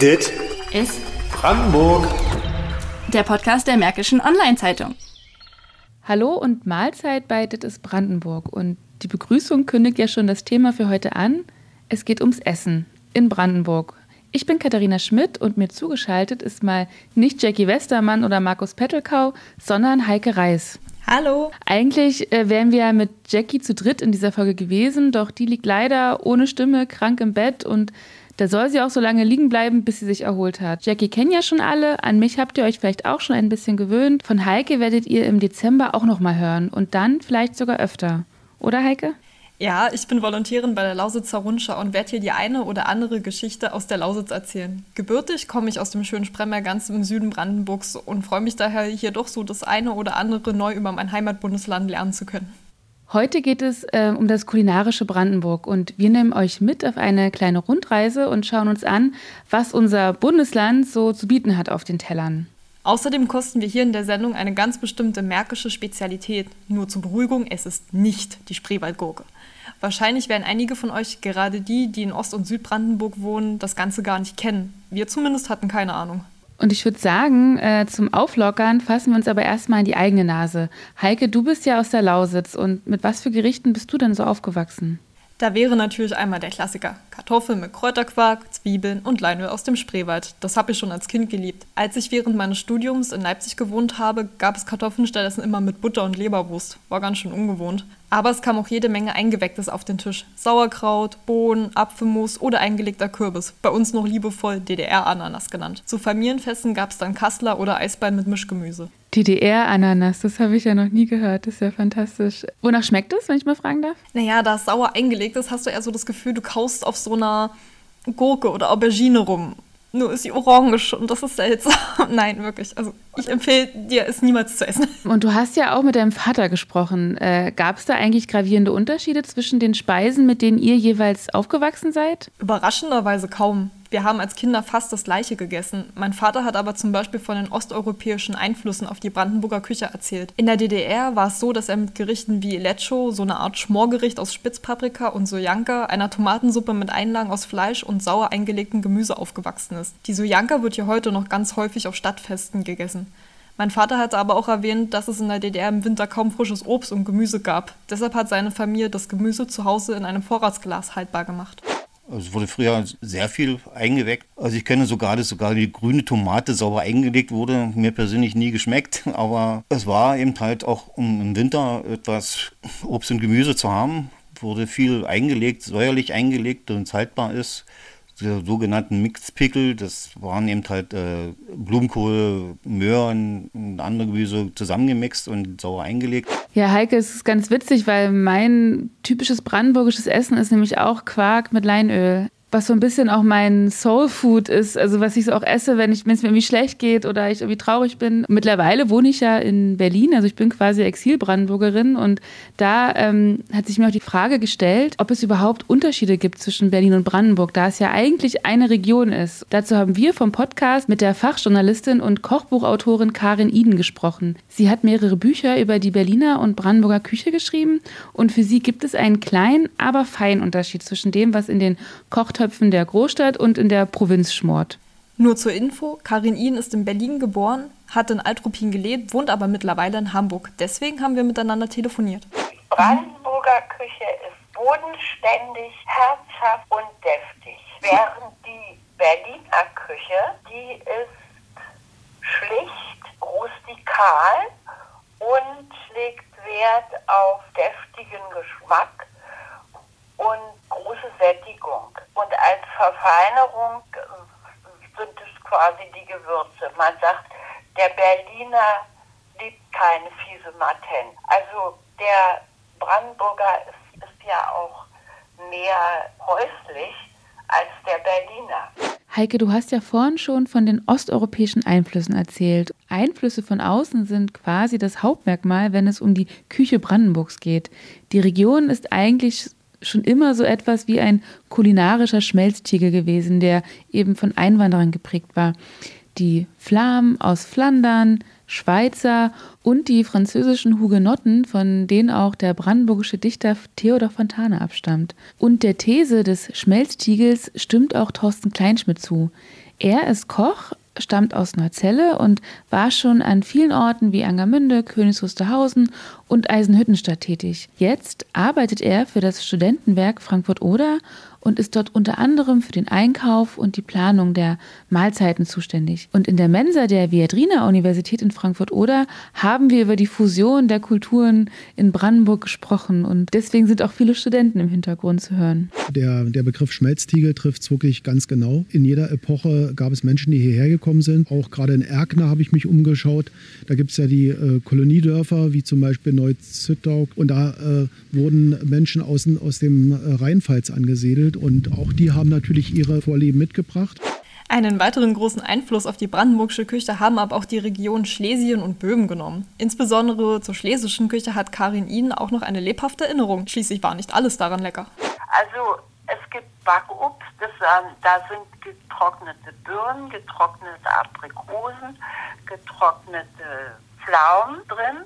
Dit ist Brandenburg. Der Podcast der Märkischen Online-Zeitung. Hallo und Mahlzeit bei Dit ist Brandenburg. Und die Begrüßung kündigt ja schon das Thema für heute an. Es geht ums Essen in Brandenburg. Ich bin Katharina Schmidt und mir zugeschaltet ist mal nicht Jackie Westermann oder Markus Pettelkau, sondern Heike Reis. Hallo. Eigentlich äh, wären wir ja mit Jackie zu dritt in dieser Folge gewesen, doch die liegt leider ohne Stimme krank im Bett und da soll sie auch so lange liegen bleiben, bis sie sich erholt hat. Jackie kennen ja schon alle. An mich habt ihr euch vielleicht auch schon ein bisschen gewöhnt. Von Heike werdet ihr im Dezember auch noch mal hören und dann vielleicht sogar öfter. Oder Heike? Ja, ich bin Volontärin bei der Lausitzer Rundschau und werde hier die eine oder andere Geschichte aus der Lausitz erzählen. Gebürtig komme ich aus dem schönen Spremmer ganz im Süden Brandenburgs und freue mich daher hier doch so das eine oder andere neu über mein Heimatbundesland lernen zu können. Heute geht es äh, um das kulinarische Brandenburg und wir nehmen euch mit auf eine kleine Rundreise und schauen uns an, was unser Bundesland so zu bieten hat auf den Tellern. Außerdem kosten wir hier in der Sendung eine ganz bestimmte märkische Spezialität. Nur zur Beruhigung, es ist nicht die Spreewaldgurke. Wahrscheinlich werden einige von euch, gerade die, die in Ost- und Südbrandenburg wohnen, das Ganze gar nicht kennen. Wir zumindest hatten keine Ahnung. Und ich würde sagen, äh, zum Auflockern fassen wir uns aber erstmal in die eigene Nase. Heike, du bist ja aus der Lausitz und mit was für Gerichten bist du denn so aufgewachsen? Da wäre natürlich einmal der Klassiker. Kartoffeln mit Kräuterquark, Zwiebeln und Leinöl aus dem Spreewald. Das habe ich schon als Kind geliebt. Als ich während meines Studiums in Leipzig gewohnt habe, gab es Kartoffeln stattdessen immer mit Butter und Leberwurst. War ganz schön ungewohnt. Aber es kam auch jede Menge Eingewecktes auf den Tisch. Sauerkraut, Bohnen, Apfelmus oder eingelegter Kürbis. Bei uns noch liebevoll DDR-Ananas genannt. Zu Familienfesten gab es dann Kassler oder Eisbein mit Mischgemüse. DDR-Ananas, das habe ich ja noch nie gehört. Das ist ja fantastisch. Wonach schmeckt es, wenn ich mal fragen darf? Naja, da es sauer eingelegt ist, hast du eher so das Gefühl, du kaust auf so einer Gurke oder Aubergine rum. Nur ist sie orange und das ist seltsam. Nein, wirklich. Also ich empfehle dir, es niemals zu essen. Und du hast ja auch mit deinem Vater gesprochen. Äh, Gab es da eigentlich gravierende Unterschiede zwischen den Speisen, mit denen ihr jeweils aufgewachsen seid? Überraschenderweise kaum. Wir haben als Kinder fast das Gleiche gegessen. Mein Vater hat aber zum Beispiel von den osteuropäischen Einflüssen auf die Brandenburger Küche erzählt. In der DDR war es so, dass er mit Gerichten wie Lecho, so eine Art Schmorgericht aus Spitzpaprika und Sojanka, einer Tomatensuppe mit Einlagen aus Fleisch und sauer eingelegtem Gemüse aufgewachsen ist. Die Sojanka wird hier heute noch ganz häufig auf Stadtfesten gegessen. Mein Vater hat aber auch erwähnt, dass es in der DDR im Winter kaum frisches Obst und Gemüse gab. Deshalb hat seine Familie das Gemüse zu Hause in einem Vorratsglas haltbar gemacht. Es wurde früher sehr viel eingeweckt. Also ich kenne sogar, dass sogar die grüne Tomate sauber eingelegt wurde. Mir persönlich nie geschmeckt, aber es war eben halt auch, um im Winter etwas Obst und Gemüse zu haben, wurde viel eingelegt, säuerlich eingelegt, damit es haltbar ist der sogenannten Mixed. Das waren eben halt äh, Blumenkohl, Möhren und andere Gemüse zusammengemixt und sauer eingelegt. Ja, Heike, es ist ganz witzig, weil mein typisches brandenburgisches Essen ist nämlich auch Quark mit Leinöl was so ein bisschen auch mein Soul Food ist, also was ich so auch esse, wenn es mir irgendwie schlecht geht oder ich irgendwie traurig bin. Mittlerweile wohne ich ja in Berlin, also ich bin quasi Exil-Brandenburgerin und da ähm, hat sich mir auch die Frage gestellt, ob es überhaupt Unterschiede gibt zwischen Berlin und Brandenburg, da es ja eigentlich eine Region ist. Dazu haben wir vom Podcast mit der Fachjournalistin und Kochbuchautorin Karin Iden gesprochen. Sie hat mehrere Bücher über die Berliner und Brandenburger Küche geschrieben und für sie gibt es einen kleinen, aber feinen Unterschied zwischen dem, was in den Koch Kochtöpfen der Großstadt und in der Provinz schmort. Nur zur Info, Karin Ihn ist in Berlin geboren, hat in Altruppin gelebt, wohnt aber mittlerweile in Hamburg. Deswegen haben wir miteinander telefoniert. Die Brandenburger Küche ist bodenständig, herzhaft und deftig. Während die Berliner Küche, die ist schlicht, rustikal und legt Wert auf deftigen Geschmack und große Sättigung. Und als Verfeinerung äh, sind es quasi die Gewürze. Man sagt, der Berliner liebt keine fiese Maten. Also der Brandenburger ist, ist ja auch mehr häuslich als der Berliner. Heike, du hast ja vorhin schon von den osteuropäischen Einflüssen erzählt. Einflüsse von außen sind quasi das Hauptmerkmal, wenn es um die Küche Brandenburgs geht. Die Region ist eigentlich schon immer so etwas wie ein kulinarischer Schmelztiegel gewesen, der eben von Einwanderern geprägt war. Die Flamen aus Flandern, Schweizer und die französischen Hugenotten, von denen auch der brandenburgische Dichter Theodor Fontane abstammt. Und der These des Schmelztiegels stimmt auch Thorsten Kleinschmidt zu. Er ist Koch, stammt aus Neuzelle und war schon an vielen Orten wie Angermünde, Königs Wusterhausen und Eisenhüttenstadt tätig. Jetzt arbeitet er für das Studentenwerk Frankfurt-Oder und ist dort unter anderem für den Einkauf und die Planung der Mahlzeiten zuständig. Und in der Mensa der Viadrina Universität in Frankfurt-Oder haben wir über die Fusion der Kulturen in Brandenburg gesprochen und deswegen sind auch viele Studenten im Hintergrund zu hören. Der, der Begriff Schmelztiegel trifft es wirklich ganz genau. In jeder Epoche gab es Menschen, die hierher gekommen sind. Auch gerade in Erkner habe ich mich umgeschaut. Da gibt es ja die äh, Koloniedörfer, wie zum Beispiel Neu-Zittau. Und da äh, wurden Menschen aus, aus dem äh, Rheinpfalz angesiedelt und auch die haben natürlich ihre Vorlieben mitgebracht. Einen weiteren großen Einfluss auf die brandenburgische Küche haben aber auch die Region Schlesien und Böhmen genommen. Insbesondere zur schlesischen Küche hat Karin Ihnen auch noch eine lebhafte Erinnerung. Schließlich war nicht alles daran lecker. Also es gibt Backobst, das, ähm, da sind getrocknete Birnen, getrocknete Aprikosen, getrocknete Pflaumen drin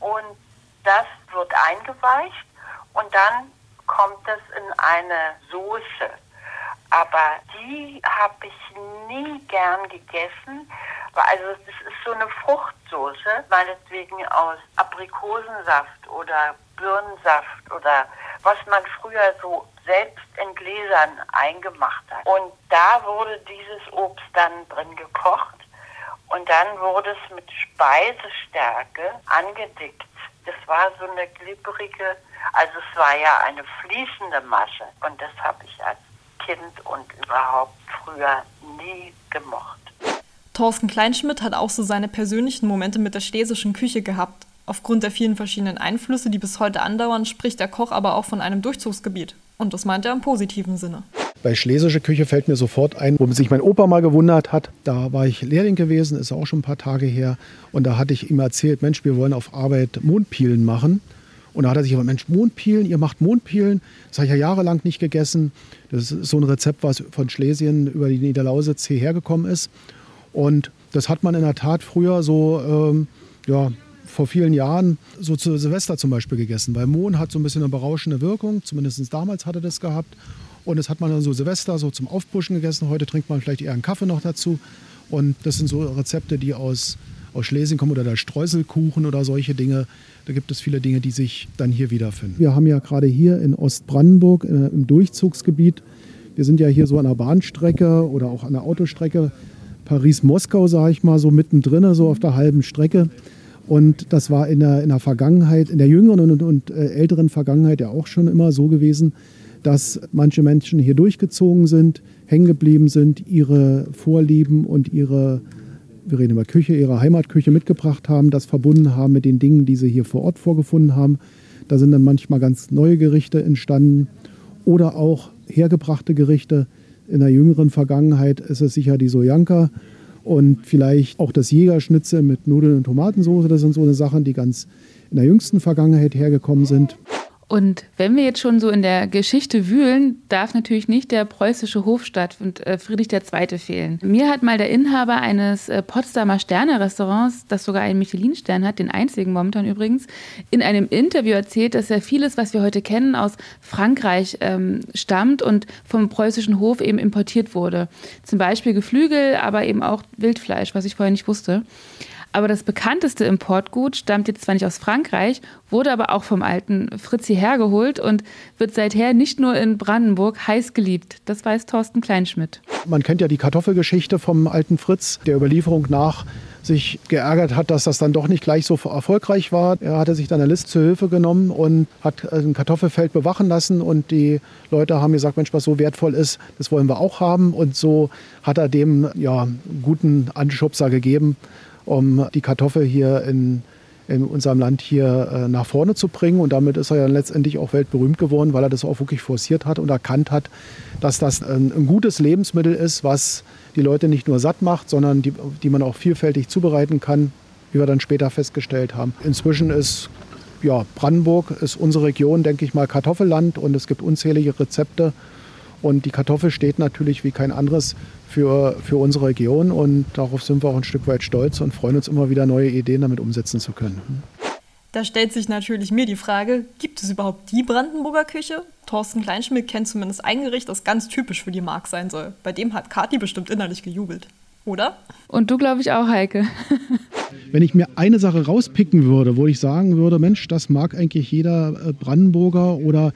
und das wird eingeweicht und dann kommt es in eine Soße. Aber die habe ich nie gern gegessen. Also es ist so eine Fruchtsoße, meinetwegen aus Aprikosensaft oder Birnensaft oder was man früher so selbst in Gläsern eingemacht hat. Und da wurde dieses Obst dann drin gekocht und dann wurde es mit Speisestärke angedickt. Das war so eine glibberige also es war ja eine fließende Masse und das habe ich als Kind und überhaupt früher nie gemocht. Thorsten Kleinschmidt hat auch so seine persönlichen Momente mit der schlesischen Küche gehabt. Aufgrund der vielen verschiedenen Einflüsse, die bis heute andauern, spricht der Koch aber auch von einem Durchzugsgebiet. Und das meint er im positiven Sinne. Bei schlesische Küche fällt mir sofort ein, wo sich mein Opa mal gewundert hat. Da war ich Lehrling gewesen, ist auch schon ein paar Tage her. Und da hatte ich ihm erzählt, Mensch, wir wollen auf Arbeit Mondpielen machen. Und da hat er sich gesagt, Mensch, Mondpielen, ihr macht Mondpielen. Das habe ich ja jahrelang nicht gegessen. Das ist so ein Rezept, was von Schlesien über die Niederlausitz hierher gekommen ist. Und das hat man in der Tat früher so, ähm, ja, vor vielen Jahren so zu Silvester zum Beispiel gegessen, weil Mohn hat so ein bisschen eine berauschende Wirkung, zumindest damals hatte das gehabt. Und das hat man dann so Silvester so zum Aufpushen gegessen. Heute trinkt man vielleicht eher einen Kaffee noch dazu. Und das sind so Rezepte, die aus, aus Schlesien kommen oder der Streuselkuchen oder solche Dinge. Da gibt es viele Dinge, die sich dann hier wiederfinden. Wir haben ja gerade hier in Ostbrandenburg äh, im Durchzugsgebiet, wir sind ja hier so an der Bahnstrecke oder auch an der Autostrecke Paris-Moskau, sage ich mal, so mittendrin, so auf der halben Strecke. Und das war in der, in der Vergangenheit, in der jüngeren und, und äh, älteren Vergangenheit ja auch schon immer so gewesen, dass manche Menschen hier durchgezogen sind, hängen geblieben sind, ihre Vorlieben und ihre wir reden über Küche, ihre Heimatküche mitgebracht haben, das verbunden haben mit den Dingen, die sie hier vor Ort vorgefunden haben. Da sind dann manchmal ganz neue Gerichte entstanden oder auch hergebrachte Gerichte. In der jüngeren Vergangenheit ist es sicher die Sojanka und vielleicht auch das Jägerschnitzel mit Nudeln und Tomatensauce. Das sind so eine Sachen, die ganz in der jüngsten Vergangenheit hergekommen sind. Und wenn wir jetzt schon so in der Geschichte wühlen, darf natürlich nicht der preußische Hofstadt und äh, Friedrich II. fehlen. Mir hat mal der Inhaber eines äh, Potsdamer Sterne-Restaurants, das sogar einen Michelin-Stern hat, den einzigen momentan übrigens, in einem Interview erzählt, dass er vieles, was wir heute kennen, aus Frankreich ähm, stammt und vom preußischen Hof eben importiert wurde. Zum Beispiel Geflügel, aber eben auch Wildfleisch, was ich vorher nicht wusste. Aber das bekannteste Importgut stammt jetzt zwar nicht aus Frankreich, wurde aber auch vom alten Fritzi hergeholt und wird seither nicht nur in Brandenburg heiß geliebt. Das weiß Thorsten Kleinschmidt. Man kennt ja die Kartoffelgeschichte vom alten Fritz, der Überlieferung nach sich geärgert hat, dass das dann doch nicht gleich so erfolgreich war. Er hatte sich dann eine List zur Hilfe genommen und hat ein Kartoffelfeld bewachen lassen und die Leute haben gesagt, Mensch, was so wertvoll ist, das wollen wir auch haben und so hat er dem ja guten Anschubser gegeben um die Kartoffel hier in, in unserem Land hier äh, nach vorne zu bringen. Und damit ist er ja letztendlich auch weltberühmt geworden, weil er das auch wirklich forciert hat und erkannt hat, dass das ein, ein gutes Lebensmittel ist, was die Leute nicht nur satt macht, sondern die, die man auch vielfältig zubereiten kann, wie wir dann später festgestellt haben. Inzwischen ist ja, Brandenburg ist unsere Region, denke ich mal, Kartoffelland und es gibt unzählige Rezepte. Und die Kartoffel steht natürlich wie kein anderes für, für unsere Region und darauf sind wir auch ein Stück weit stolz und freuen uns immer wieder neue Ideen damit umsetzen zu können. Da stellt sich natürlich mir die Frage, gibt es überhaupt die Brandenburger Küche? Thorsten Kleinschmidt kennt zumindest ein Gericht, das ganz typisch für die Mark sein soll. Bei dem hat Kati bestimmt innerlich gejubelt. Oder? Und du, glaube ich, auch, Heike. Wenn ich mir eine Sache rauspicken würde, wo ich sagen würde, Mensch, das mag eigentlich jeder äh, Brandenburger oder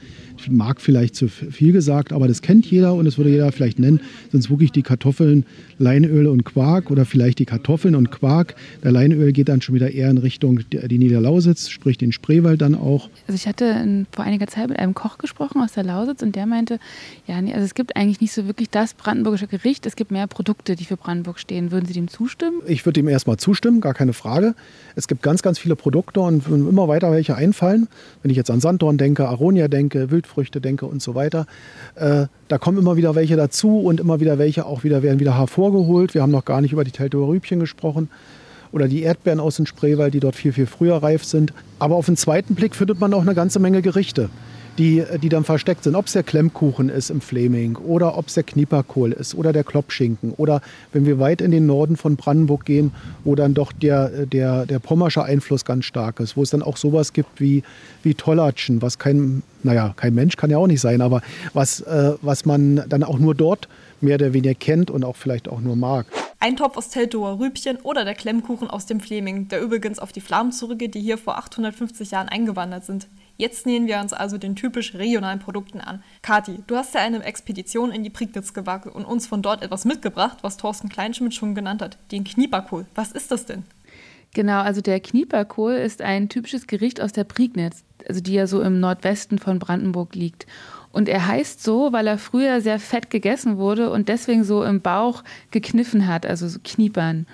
mag vielleicht zu viel gesagt, aber das kennt jeder und das würde jeder vielleicht nennen, sind es wirklich die Kartoffeln, Leinöl und Quark oder vielleicht die Kartoffeln und Quark. Der Leinöl geht dann schon wieder eher in Richtung die Niederlausitz, sprich den Spreewald dann auch. Also ich hatte vor einiger Zeit mit einem Koch gesprochen aus der Lausitz und der meinte, ja, nee, also es gibt eigentlich nicht so wirklich das brandenburgische Gericht, es gibt mehr Produkte, die für Brandenburg stehen. Würden Sie dem zustimmen? Ich würde ihm erstmal zustimmen, gar keine Frage. Es gibt ganz, ganz viele Produkte und immer weiter welche einfallen. Wenn ich jetzt an Sanddorn denke, Aronia denke, Wildfrüchte denke und so weiter, äh, da kommen immer wieder welche dazu und immer wieder welche auch wieder werden wieder hervorgeholt. Wir haben noch gar nicht über die Teltower Rübchen gesprochen oder die Erdbeeren aus dem Spreewald, die dort viel, viel früher reif sind. Aber auf den zweiten Blick findet man auch eine ganze Menge Gerichte die, die dann versteckt sind. Ob es der Klemmkuchen ist im Fleming oder ob es der Knieperkohl ist oder der Kloppschinken oder wenn wir weit in den Norden von Brandenburg gehen, wo dann doch der, der, der pommersche Einfluss ganz stark ist, wo es dann auch sowas gibt wie, wie Tollatschen, was kein, naja, kein Mensch kann ja auch nicht sein, aber was, äh, was man dann auch nur dort mehr oder weniger kennt und auch vielleicht auch nur mag. Ein Topf aus Teltower Rübchen oder der Klemmkuchen aus dem Fleming, der übrigens auf die Flammen zurückgeht, die hier vor 850 Jahren eingewandert sind. Jetzt nähern wir uns also den typisch regionalen Produkten an. Kati, du hast ja eine Expedition in die Prignitz gewagt und uns von dort etwas mitgebracht, was Thorsten Kleinschmidt schon genannt hat, den Knieperkohl. Was ist das denn? Genau, also der Knieperkohl ist ein typisches Gericht aus der Prignitz, also die ja so im Nordwesten von Brandenburg liegt. Und er heißt so, weil er früher sehr fett gegessen wurde und deswegen so im Bauch gekniffen hat, also so Kniepern.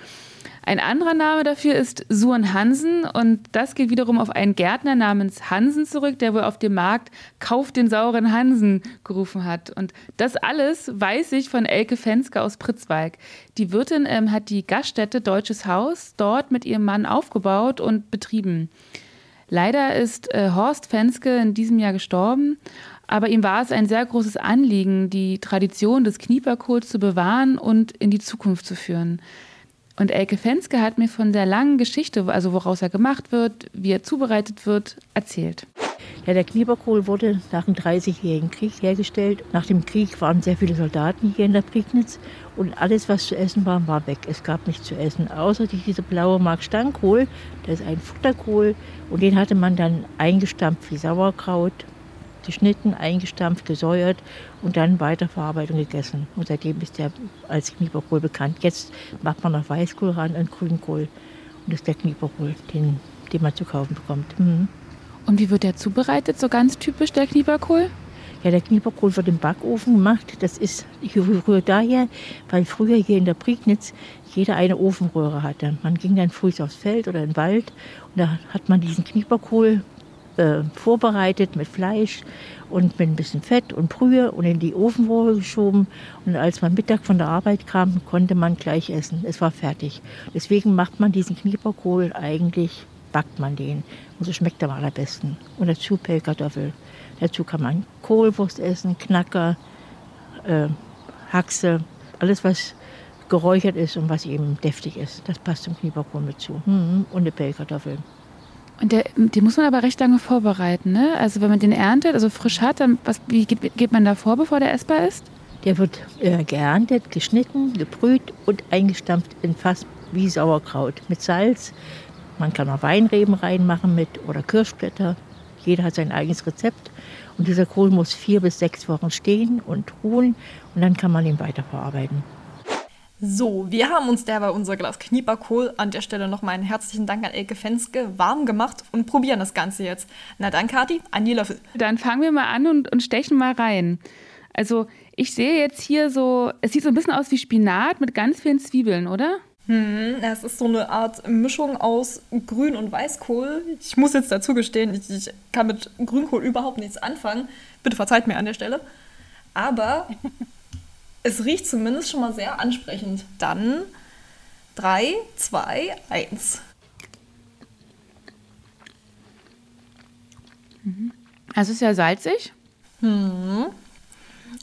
Ein anderer Name dafür ist Suren Hansen und das geht wiederum auf einen Gärtner namens Hansen zurück, der wohl auf dem Markt Kauf den sauren Hansen gerufen hat. Und das alles weiß ich von Elke Fenske aus Pritzwalk. Die Wirtin ähm, hat die Gaststätte Deutsches Haus dort mit ihrem Mann aufgebaut und betrieben. Leider ist äh, Horst Fenske in diesem Jahr gestorben, aber ihm war es ein sehr großes Anliegen, die Tradition des Knieperkohls zu bewahren und in die Zukunft zu führen. Und Elke Fenske hat mir von der langen Geschichte, also woraus er gemacht wird, wie er zubereitet wird, erzählt. Ja, der Knieperkohl wurde nach dem 30-jährigen Krieg hergestellt. Nach dem Krieg waren sehr viele Soldaten hier in der Prignitz und alles, was zu essen war, war weg. Es gab nichts zu essen, außer diese blaue Mark-Stangkohl. Das ist ein Futterkohl und den hatte man dann eingestampft wie Sauerkraut, geschnitten, eingestampft, gesäuert und dann Weiterverarbeitung gegessen. Und seitdem ist der als Knieperkohl bekannt. Jetzt macht man noch Weißkohl ran und Grünkohl. Und das ist der Knieperkohl, den, den man zu kaufen bekommt. Mhm. Und wie wird der zubereitet, so ganz typisch der Knieperkohl? Ja, der Knieperkohl wird im Backofen gemacht. Das ist rührt daher, weil früher hier in der Prignitz jeder eine Ofenröhre hatte. Man ging dann früh aufs Feld oder in den Wald und da hat man diesen Knieperkohl äh, vorbereitet mit Fleisch und mit ein bisschen Fett und Brühe und in die Ofenrohre geschoben. Und als man Mittag von der Arbeit kam, konnte man gleich essen. Es war fertig. Deswegen macht man diesen Knieperkohl eigentlich, backt man den. Und so schmeckt er am allerbesten. Und dazu Pellkartoffel. Dazu kann man Kohlwurst essen, Knacker, äh, Haxe, alles was geräuchert ist und was eben deftig ist. Das passt zum Knieperkohl mit zu. Mhm. Und eine Pellkartoffel. Und der, den muss man aber recht lange vorbereiten, ne? Also wenn man den erntet, also frisch hat, dann was, wie geht, geht man da vor, bevor der essbar ist? Der wird äh, geerntet, geschnitten, gebrüht und eingestampft in Fass wie Sauerkraut mit Salz. Man kann auch Weinreben reinmachen mit oder Kirschblätter. Jeder hat sein eigenes Rezept. Und dieser Kohl muss vier bis sechs Wochen stehen und ruhen und dann kann man ihn weiterverarbeiten. So, wir haben uns derweil unser Glas Knieperkohl, an der Stelle nochmal einen herzlichen Dank an Elke Fenske, warm gemacht und probieren das Ganze jetzt. Na dann, Kathi, an die Löffel. Dann fangen wir mal an und, und stechen mal rein. Also, ich sehe jetzt hier so, es sieht so ein bisschen aus wie Spinat mit ganz vielen Zwiebeln, oder? Hm, es ist so eine Art Mischung aus Grün- und Weißkohl. Ich muss jetzt dazu gestehen, ich, ich kann mit Grünkohl überhaupt nichts anfangen. Bitte verzeiht mir an der Stelle. Aber es riecht zumindest schon mal sehr ansprechend. Dann 3, 2, 1. Also ist ja salzig. Hm.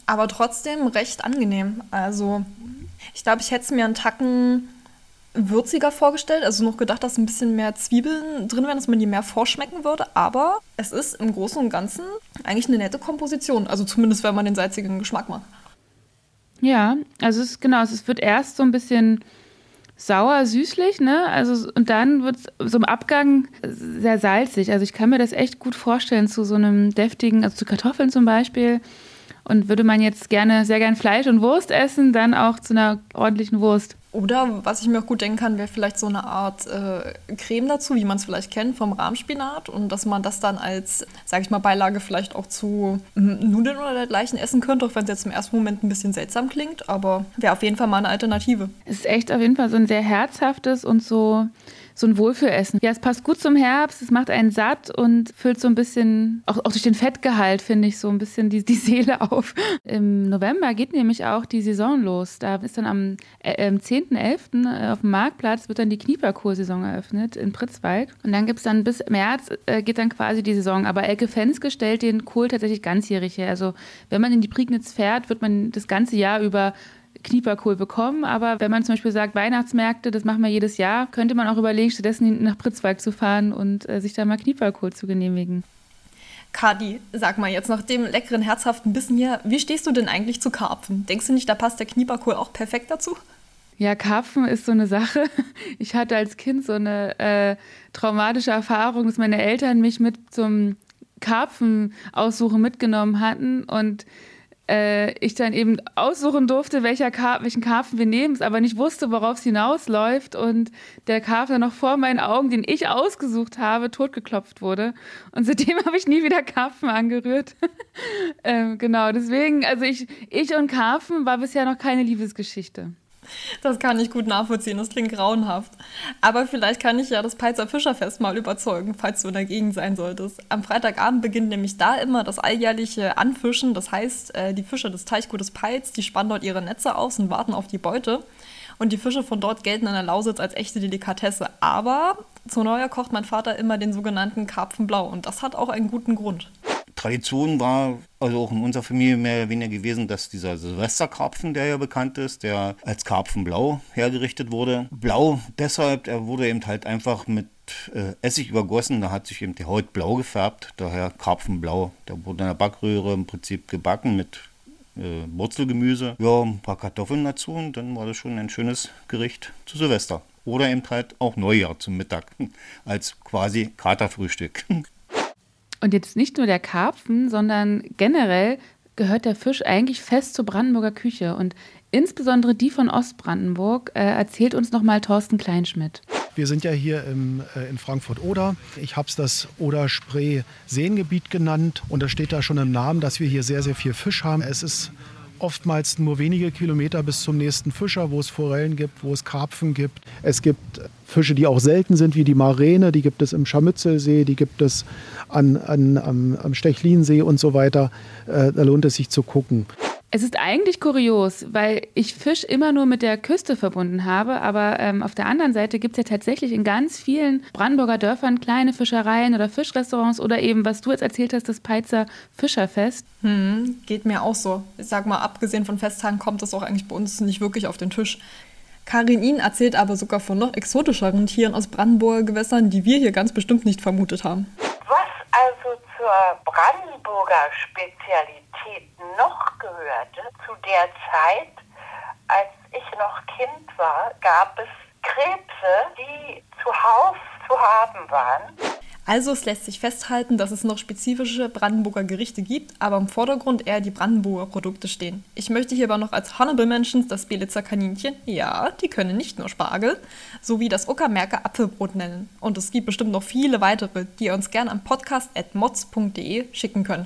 Aber trotzdem recht angenehm. Also, ich glaube, ich hätte es mir einen Tacken würziger vorgestellt, also noch gedacht, dass ein bisschen mehr Zwiebeln drin wären, dass man die mehr vorschmecken würde. Aber es ist im Großen und Ganzen eigentlich eine nette Komposition. Also zumindest, wenn man den salzigen Geschmack mag. Ja, also es ist genau, es wird erst so ein bisschen sauer, süßlich, ne? Also und dann wird es so im Abgang sehr salzig. Also ich kann mir das echt gut vorstellen zu so einem deftigen, also zu Kartoffeln zum Beispiel. Und würde man jetzt gerne, sehr gern Fleisch und Wurst essen, dann auch zu einer ordentlichen Wurst. Oder was ich mir auch gut denken kann, wäre vielleicht so eine Art äh, Creme dazu, wie man es vielleicht kennt vom Rahmspinat und dass man das dann als, sage ich mal, Beilage vielleicht auch zu Nudeln oder dergleichen essen könnte, auch wenn es jetzt im ersten Moment ein bisschen seltsam klingt, aber wäre auf jeden Fall mal eine Alternative. Es ist echt auf jeden Fall so ein sehr herzhaftes und so so ein Wohlfühlessen. Ja, es passt gut zum Herbst, es macht einen satt und füllt so ein bisschen, auch, auch durch den Fettgehalt, finde ich, so ein bisschen die, die Seele auf. Im November geht nämlich auch die Saison los. Da ist dann am äh, 10.11. Äh, auf dem Marktplatz wird dann die Knieperkur-Saison eröffnet in Pritzwalk. Und dann gibt es dann bis März äh, geht dann quasi die Saison. Aber Elke Fenske stellt den Kohl tatsächlich ganzjährig her. Also wenn man in die Prignitz fährt, wird man das ganze Jahr über Knieperkohl bekommen. Aber wenn man zum Beispiel sagt, Weihnachtsmärkte, das machen wir jedes Jahr, könnte man auch überlegen, stattdessen nach Pritzwalk zu fahren und äh, sich da mal Knieperkohl zu genehmigen. Kadi, sag mal jetzt nach dem leckeren, herzhaften Bissen hier, wie stehst du denn eigentlich zu Karpfen? Denkst du nicht, da passt der Knieperkohl auch perfekt dazu? Ja, Karpfen ist so eine Sache. Ich hatte als Kind so eine äh, traumatische Erfahrung, dass meine Eltern mich mit zum Karpfen aussuchen mitgenommen hatten und äh, ich dann eben aussuchen durfte, welcher Kar welchen Karpfen wir nehmen, aber nicht wusste, worauf es hinausläuft und der Karpfen noch vor meinen Augen, den ich ausgesucht habe, totgeklopft wurde. Und seitdem habe ich nie wieder Karpfen angerührt. ähm, genau, deswegen, also ich, ich und Karpfen war bisher noch keine Liebesgeschichte. Das kann ich gut nachvollziehen, das klingt grauenhaft. Aber vielleicht kann ich ja das Peitzer Fischerfest mal überzeugen, falls du dagegen sein solltest. Am Freitagabend beginnt nämlich da immer das alljährliche Anfischen. Das heißt, äh, die Fischer des Teichgutes Peitz, die spannen dort ihre Netze aus und warten auf die Beute. Und die Fische von dort gelten in der Lausitz als echte Delikatesse. Aber zu Neujahr kocht mein Vater immer den sogenannten Karpfenblau. Und das hat auch einen guten Grund. Tradition war also auch in unserer Familie mehr oder weniger gewesen, dass dieser Silvesterkarpfen, der ja bekannt ist, der als Karpfenblau hergerichtet wurde. Blau deshalb, er wurde eben halt einfach mit äh, Essig übergossen, da hat sich eben die Haut blau gefärbt, daher Karpfenblau. Der wurde in der Backröhre im Prinzip gebacken mit äh, Wurzelgemüse, ja, ein paar Kartoffeln dazu und dann war das schon ein schönes Gericht zu Silvester. Oder eben halt auch Neujahr zum Mittag als quasi Katerfrühstück. Und jetzt nicht nur der Karpfen, sondern generell gehört der Fisch eigentlich fest zur Brandenburger Küche. Und insbesondere die von Ostbrandenburg äh, erzählt uns nochmal Thorsten Kleinschmidt. Wir sind ja hier im, äh, in Frankfurt-Oder. Ich habe es das Oder-Spree-Seengebiet genannt. Und da steht da schon im Namen, dass wir hier sehr, sehr viel Fisch haben. Es ist oftmals nur wenige Kilometer bis zum nächsten Fischer, wo es Forellen gibt, wo es Karpfen gibt. Es gibt Fische, die auch selten sind, wie die Maräne, die gibt es im Scharmützelsee, die gibt es an, an, am, am Stechlinsee und so weiter. Äh, da lohnt es sich zu gucken. Es ist eigentlich kurios, weil ich Fisch immer nur mit der Küste verbunden habe, aber ähm, auf der anderen Seite gibt es ja tatsächlich in ganz vielen Brandenburger Dörfern kleine Fischereien oder Fischrestaurants oder eben, was du jetzt erzählt hast, das Peizer Fischerfest. Hm, geht mir auch so. Ich sag mal, abgesehen von Festtagen kommt das auch eigentlich bei uns nicht wirklich auf den Tisch. Karin Ihn erzählt aber sogar von noch exotischeren Tieren aus Brandenburger Gewässern, die wir hier ganz bestimmt nicht vermutet haben. Was also zur Brandenburger Spezialität noch gehörte, zu der Zeit, als ich noch Kind war, gab es Krebse, die zuhauf zu haben waren. Also es lässt sich festhalten, dass es noch spezifische Brandenburger Gerichte gibt, aber im Vordergrund eher die Brandenburger Produkte stehen. Ich möchte hier aber noch als Honorable Mentions das Belitzer Kaninchen, ja, die können nicht nur Spargel, sowie das Uckermärker Apfelbrot nennen. Und es gibt bestimmt noch viele weitere, die ihr uns gerne an podcast.mods.de schicken können.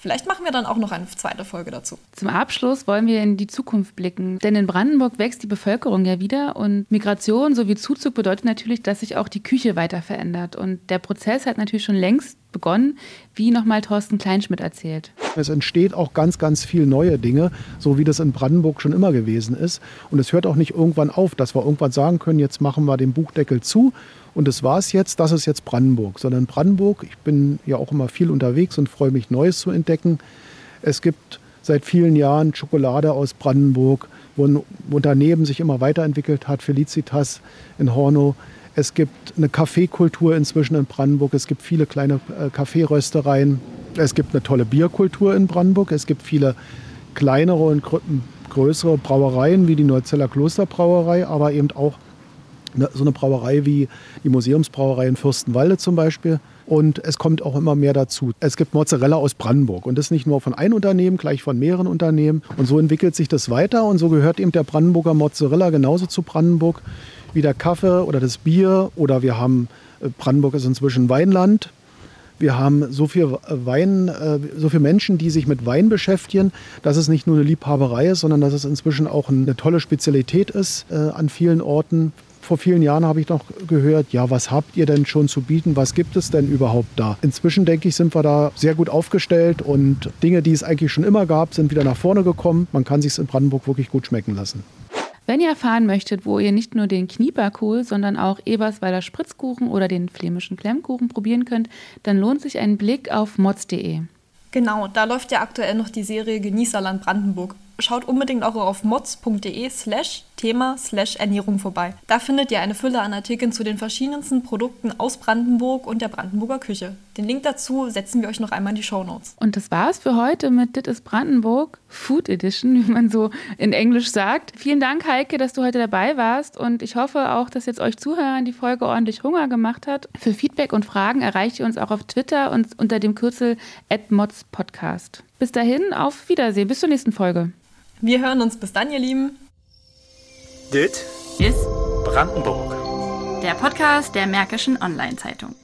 Vielleicht machen wir dann auch noch eine zweite Folge dazu. Zum Abschluss wollen wir in die Zukunft blicken. Denn in Brandenburg wächst die Bevölkerung ja wieder und Migration sowie Zuzug bedeutet natürlich, dass sich auch die Küche weiter verändert. Und der Prozess hat natürlich schon längst begonnen, wie nochmal Thorsten Kleinschmidt erzählt. Es entsteht auch ganz, ganz viel neue Dinge, so wie das in Brandenburg schon immer gewesen ist. Und es hört auch nicht irgendwann auf, dass wir irgendwann sagen können, jetzt machen wir den Buchdeckel zu und das war es jetzt, das ist jetzt Brandenburg. Sondern Brandenburg, ich bin ja auch immer viel unterwegs und freue mich, Neues zu entdecken. Es gibt seit vielen Jahren Schokolade aus Brandenburg, wo ein Unternehmen sich immer weiterentwickelt hat, Felicitas in Hornow. Es gibt eine Kaffeekultur inzwischen in Brandenburg. Es gibt viele kleine äh, Kaffeeröstereien. Es gibt eine tolle Bierkultur in Brandenburg. Es gibt viele kleinere und größere Brauereien wie die Neuzeller Klosterbrauerei, aber eben auch so eine Brauerei wie die Museumsbrauerei in Fürstenwalde zum Beispiel. Und es kommt auch immer mehr dazu. Es gibt Mozzarella aus Brandenburg. Und das nicht nur von einem Unternehmen, gleich von mehreren Unternehmen. Und so entwickelt sich das weiter. Und so gehört eben der Brandenburger Mozzarella genauso zu Brandenburg wie der Kaffee oder das Bier. Oder wir haben, äh, Brandenburg ist inzwischen Weinland. Wir haben so viel Wein, äh, so viele Menschen, die sich mit Wein beschäftigen, dass es nicht nur eine Liebhaberei ist, sondern dass es inzwischen auch eine tolle Spezialität ist äh, an vielen Orten vor vielen Jahren habe ich noch gehört, ja, was habt ihr denn schon zu bieten? Was gibt es denn überhaupt da? Inzwischen denke ich, sind wir da sehr gut aufgestellt und Dinge, die es eigentlich schon immer gab, sind wieder nach vorne gekommen. Man kann sich in Brandenburg wirklich gut schmecken lassen. Wenn ihr erfahren möchtet, wo ihr nicht nur den Knieperkohl, sondern auch Ebersweiler Spritzkuchen oder den flämischen Klemmkuchen probieren könnt, dann lohnt sich ein Blick auf mods.de. Genau, da läuft ja aktuell noch die Serie Genießerland Brandenburg. Schaut unbedingt auch auf mods.de slash Thema slash Ernährung vorbei. Da findet ihr eine Fülle an Artikeln zu den verschiedensten Produkten aus Brandenburg und der Brandenburger Küche. Den Link dazu setzen wir euch noch einmal in die Show Notes. Und das war's für heute mit Dit ist Brandenburg Food Edition, wie man so in Englisch sagt. Vielen Dank, Heike, dass du heute dabei warst und ich hoffe auch, dass jetzt euch Zuhörern die Folge ordentlich Hunger gemacht hat. Für Feedback und Fragen erreicht ihr uns auch auf Twitter und unter dem Kürzel @modspodcast. Bis dahin, auf Wiedersehen, bis zur nächsten Folge. Wir hören uns bis dann, ihr Lieben. Dit ist Brandenburg. Der Podcast der Märkischen Online-Zeitung.